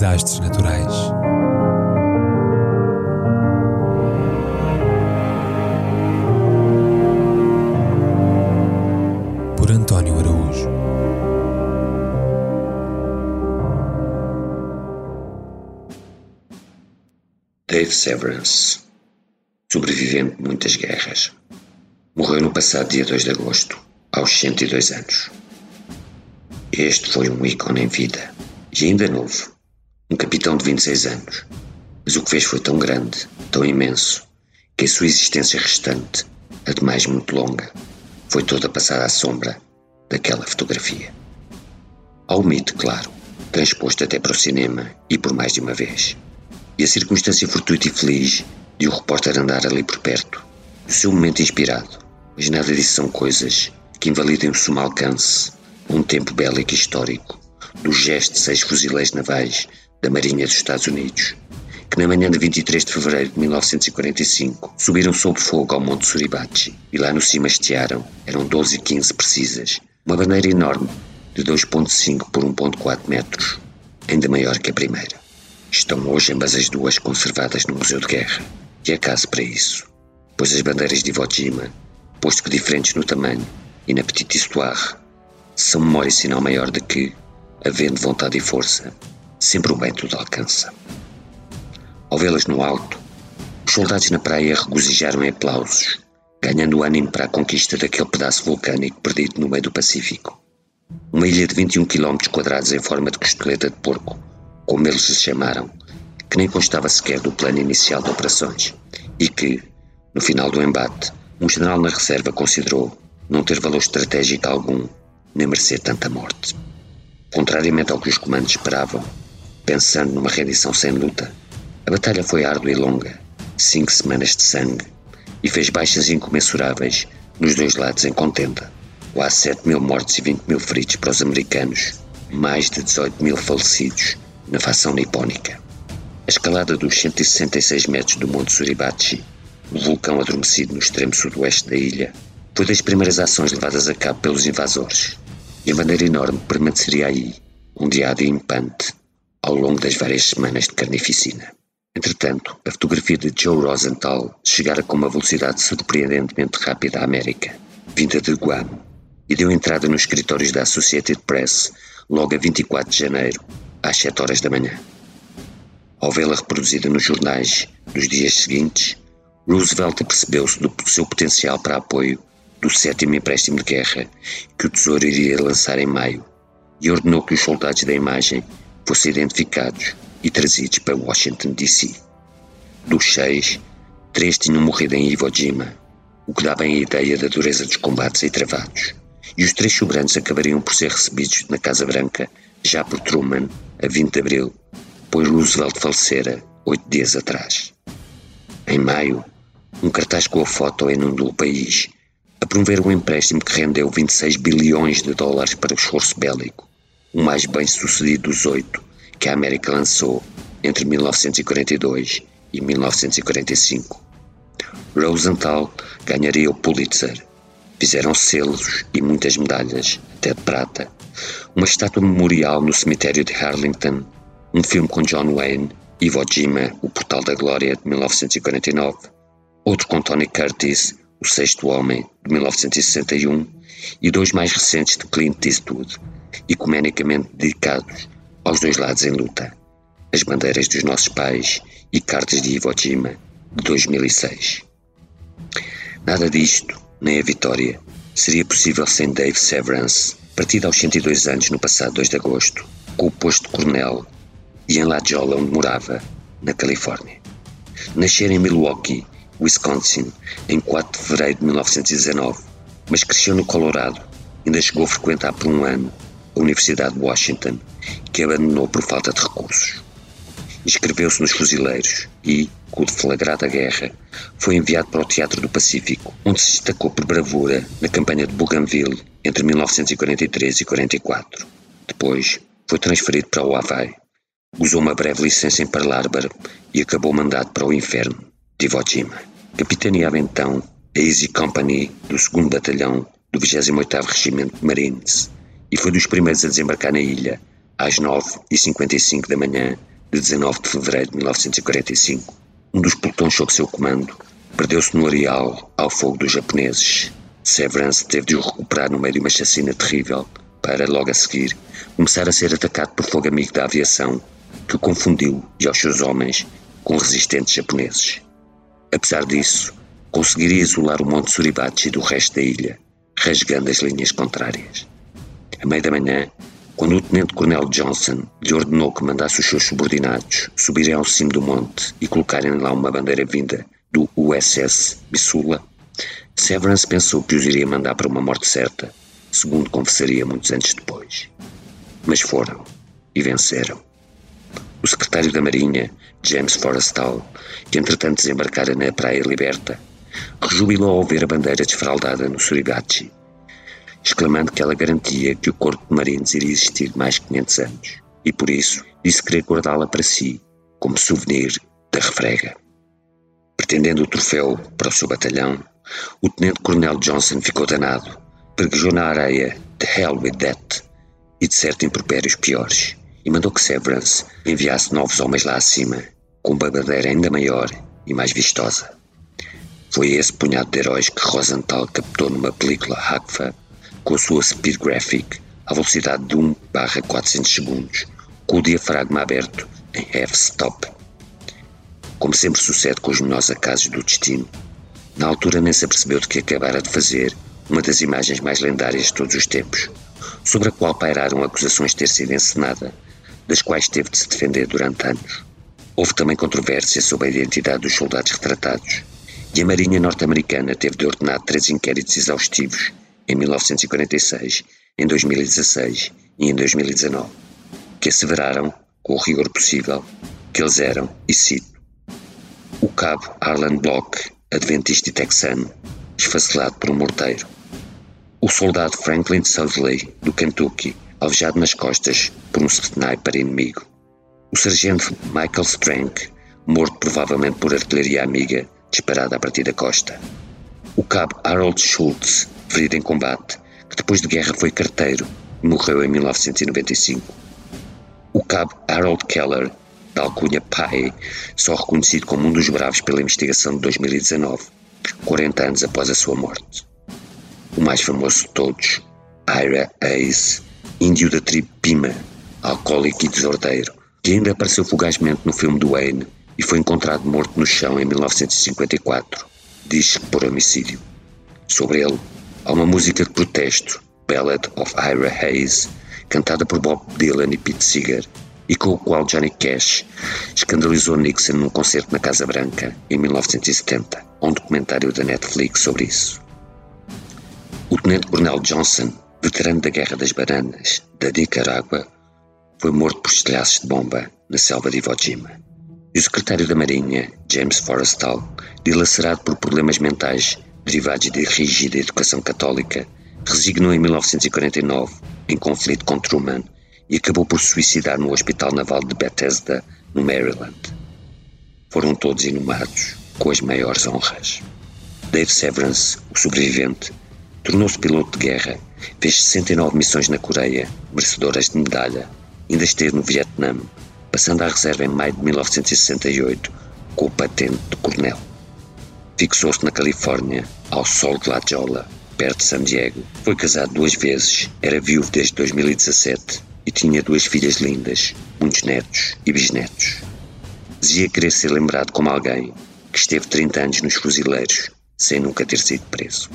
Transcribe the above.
desastres naturais. Por António Araújo. Dave Severance, sobrevivente de muitas guerras, morreu no passado dia 2 de agosto, aos 102 anos. Este foi um ícone em vida, e ainda novo, um capitão de 26 anos. Mas o que fez foi tão grande, tão imenso, que a sua existência restante, a de mais muito longa, foi toda passada à sombra daquela fotografia. Ao mito, claro, transposto até para o cinema e por mais de uma vez. E a circunstância fortuita e feliz de o repórter andar ali por perto, o seu momento inspirado, mas nada disso são coisas que invalidem o sumo alcance, um tempo bélico e histórico, do gesto de seis fuzileiros navais da Marinha dos Estados Unidos, que na manhã de 23 de fevereiro de 1945 subiram sob fogo ao Monte Suribachi e lá no cima hastearam, eram 12 e 15 precisas, uma bandeira enorme de 2.5 por 1.4 metros, ainda maior que a primeira. Estão hoje ambas as duas conservadas no Museu de Guerra, e é caso para isso, pois as bandeiras de Iwo Jima, posto que diferentes no tamanho e na petite histoire, são memória e sinal maior de que, havendo vontade e força, sempre o bem tudo alcança. Ao vê-las no alto, os soldados na praia regozijaram em aplausos, ganhando ânimo para a conquista daquele pedaço vulcânico perdido no meio do Pacífico. Uma ilha de 21 km quadrados em forma de costeleta de porco, como eles se chamaram, que nem constava sequer do plano inicial de operações e que, no final do embate, um general na reserva considerou não ter valor estratégico algum nem merecer tanta morte. Contrariamente ao que os comandos esperavam, pensando numa rendição sem luta, a batalha foi árdua e longa, cinco semanas de sangue, e fez baixas incomensuráveis nos dois lados em contenda. Quase 7 mil mortos e 20 mil feridos para os americanos, mais de 18 mil falecidos na facção nipónica. A escalada dos 166 metros do Monte Suribachi, o vulcão adormecido no extremo sudoeste da ilha, foi das primeiras ações levadas a cabo pelos invasores, e a bandeira enorme permaneceria aí, ondeada e impante, ao longo das várias semanas de carnificina. Entretanto, a fotografia de Joe Rosenthal chegara com uma velocidade surpreendentemente rápida à América, vinda de Guam, e deu entrada nos escritórios da Associated Press logo a 24 de janeiro, às 7 horas da manhã. Ao vê-la reproduzida nos jornais dos dias seguintes, Roosevelt percebeu-se do seu potencial para apoio do sétimo empréstimo de guerra que o Tesouro iria lançar em maio e ordenou que os soldados da imagem fossem identificados e trazidos para Washington, D.C. Dos seis, três tinham morrido em Iwo Jima, o que dá bem a ideia da dureza dos combates aí travados, e os três sobrantes acabariam por ser recebidos na Casa Branca já por Truman, a 20 de abril, pois Roosevelt falecera oito dias atrás. Em maio, um cartaz com a foto inundou o país, a promover um empréstimo que rendeu 26 bilhões de dólares para o esforço bélico, o mais bem sucedido dos oito que a América lançou entre 1942 e 1945. Rosenthal ganharia o Pulitzer. Fizeram selos e muitas medalhas, até de prata. Uma estátua memorial no cemitério de Arlington, um filme com John Wayne, Iwo Jima, O Portal da Glória, de 1949, outro com Tony Curtis, O Sexto Homem, de 1961, e dois mais recentes de Clint Eastwood, ecumenicamente dedicados aos dois lados em luta, as bandeiras dos nossos pais e cartas de Iwo Jima, de 2006. Nada disto, nem a vitória, seria possível sem Dave Severance, partido aos 102 anos no passado 2 de agosto, com o posto de coronel e em La Jolla, onde morava, na Califórnia. Nasceu em Milwaukee, Wisconsin, em 4 de fevereiro de 1919, mas cresceu no Colorado, ainda chegou a frequentar por um ano a Universidade de Washington, que abandonou por falta de recursos. Inscreveu-se nos Fuzileiros e, com o deflagrado da guerra, foi enviado para o Teatro do Pacífico, onde se destacou por bravura na campanha de Bougainville entre 1943 e 44. Depois, foi transferido para o Havaí. Usou uma breve licença em Pearl Harbor e acabou mandado para o inferno de Iwo Jima. Capitaneava então a Easy Company do 2 Batalhão do 28º Regimento de Marines e foi dos primeiros a desembarcar na ilha às 9h55 da manhã de 19 de fevereiro de 1945, um dos pelotões sob seu comando perdeu-se no areal ao fogo dos japoneses. Severance teve de o recuperar no meio de uma chacina terrível para, logo a seguir, começar a ser atacado por fogo amigo da aviação, que o confundiu e aos seus homens com resistentes japoneses. Apesar disso, conseguiria isolar o Monte Suribachi do resto da ilha, rasgando as linhas contrárias. À meia da manhã, quando o tenente-coronel Johnson lhe ordenou que mandasse os seus subordinados subirem ao cimo do monte e colocarem lá uma bandeira vinda do USS Missoula, Severance pensou que os iria mandar para uma morte certa, segundo confessaria muitos anos depois. Mas foram e venceram. O secretário da Marinha, James Forrestal, que entretanto desembarcara na Praia Liberta, rejubilou ao ver a bandeira desfraldada no Suribachi exclamando que ela garantia que o corpo de Marines iria existir mais 500 anos e por isso disse querer guardá-la para si como souvenir da refrega. Pretendendo o troféu para o seu batalhão, o tenente-coronel Johnson ficou danado, preguejou na areia The hell with that e de certo impropérios piores e mandou que Severance enviasse novos homens lá acima com uma bandeira ainda maior e mais vistosa. Foi esse punhado de heróis que Rosenthal captou numa película Hackfa com a sua speed graphic à velocidade de 1 barra 400 segundos, com o diafragma aberto em f-stop. Como sempre sucede com os menores acasos do destino, na altura nem se apercebeu de que acabara de fazer uma das imagens mais lendárias de todos os tempos, sobre a qual pairaram acusações de ter sido encenada, das quais teve de se defender durante anos. Houve também controvérsia sobre a identidade dos soldados retratados, e a Marinha norte-americana teve de ordenar três inquéritos exaustivos em 1946, em 2016 e em 2019, que asseveraram, com o rigor possível, que eles eram, e cito, o cabo Arlen Block, adventista e texano, esfacelado por um morteiro, o soldado Franklin Sudley, do Kentucky, alvejado nas costas por um sniper inimigo, o sargento Michael Strank, morto provavelmente por artilharia amiga disparada a partir da costa, o cabo Harold Schultz, ferido em combate, que depois de guerra foi carteiro e morreu em 1995. O cabo Harold Keller, da alcunha Pai, só reconhecido como um dos bravos pela investigação de 2019, 40 anos após a sua morte. O mais famoso de todos, Ira Hayes, índio da tribo Pima, alcoólico e desordeiro, que ainda apareceu fugazmente no filme do Wayne e foi encontrado morto no chão em 1954, diz que por homicídio. Sobre ele, Há uma música de protesto, Ballad of Ira Hayes, cantada por Bob Dylan e Pete Seeger, e com o qual Johnny Cash escandalizou Nixon num concerto na Casa Branca em 1970. Há um documentário da Netflix sobre isso. O Tenente-Coronel Johnson, veterano da Guerra das Bananas da Nicarágua, foi morto por estilhaços de bomba na selva de Iwo Jima. E o secretário da Marinha, James Forrestal, dilacerado por problemas mentais, derivados de rígida educação católica, resignou em 1949 em conflito com Truman e acabou por suicidar no Hospital Naval de Bethesda, no Maryland. Foram todos inumados com as maiores honras. Dave Severance, o sobrevivente, tornou-se piloto de guerra, fez 69 missões na Coreia, merecedoras de medalha, ainda esteve no Vietnã, passando à reserva em maio de 1968 com o patente de coronel. Fixou-se na Califórnia, ao sol de La Jolla, perto de San Diego. Foi casado duas vezes, era viúvo desde 2017 e tinha duas filhas lindas, muitos netos e bisnetos. Dizia querer ser lembrado como alguém que esteve 30 anos nos fuzileiros sem nunca ter sido preso.